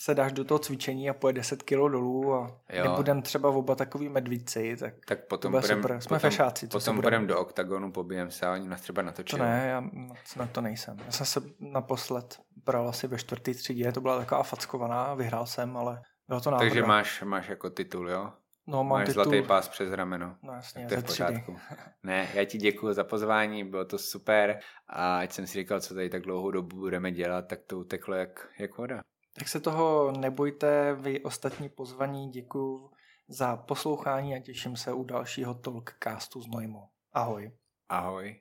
se dáš do toho cvičení a pojede 10 kilo dolů a Jo. nebudem třeba oba takový medvíci, tak Tak potom bude půjdem, super. Jsme potom, fešáci, potom budeme. půjdem do oktagonu, pobijem se a oni nás třeba to natočí. ne, já moc na to nejsem. Já jsem se naposled bral asi ve čtvrtý třídě, to byla taková fackovaná, vyhrál jsem, ale bylo to náhoda. Takže máš, máš jako titul, jo? No, mám máš titul, zlatý pás přes rameno. No jasně, to je ze v třídy. pořádku. Ne, já ti děkuji za pozvání, bylo to super a ať jsem si říkal, co tady tak dlouhou dobu budeme dělat, tak to uteklo jak, jak voda. Tak se toho nebojte, vy ostatní pozvaní děkuji za poslouchání a těším se u dalšího Talkcastu z Nojmo. Ahoj. Ahoj.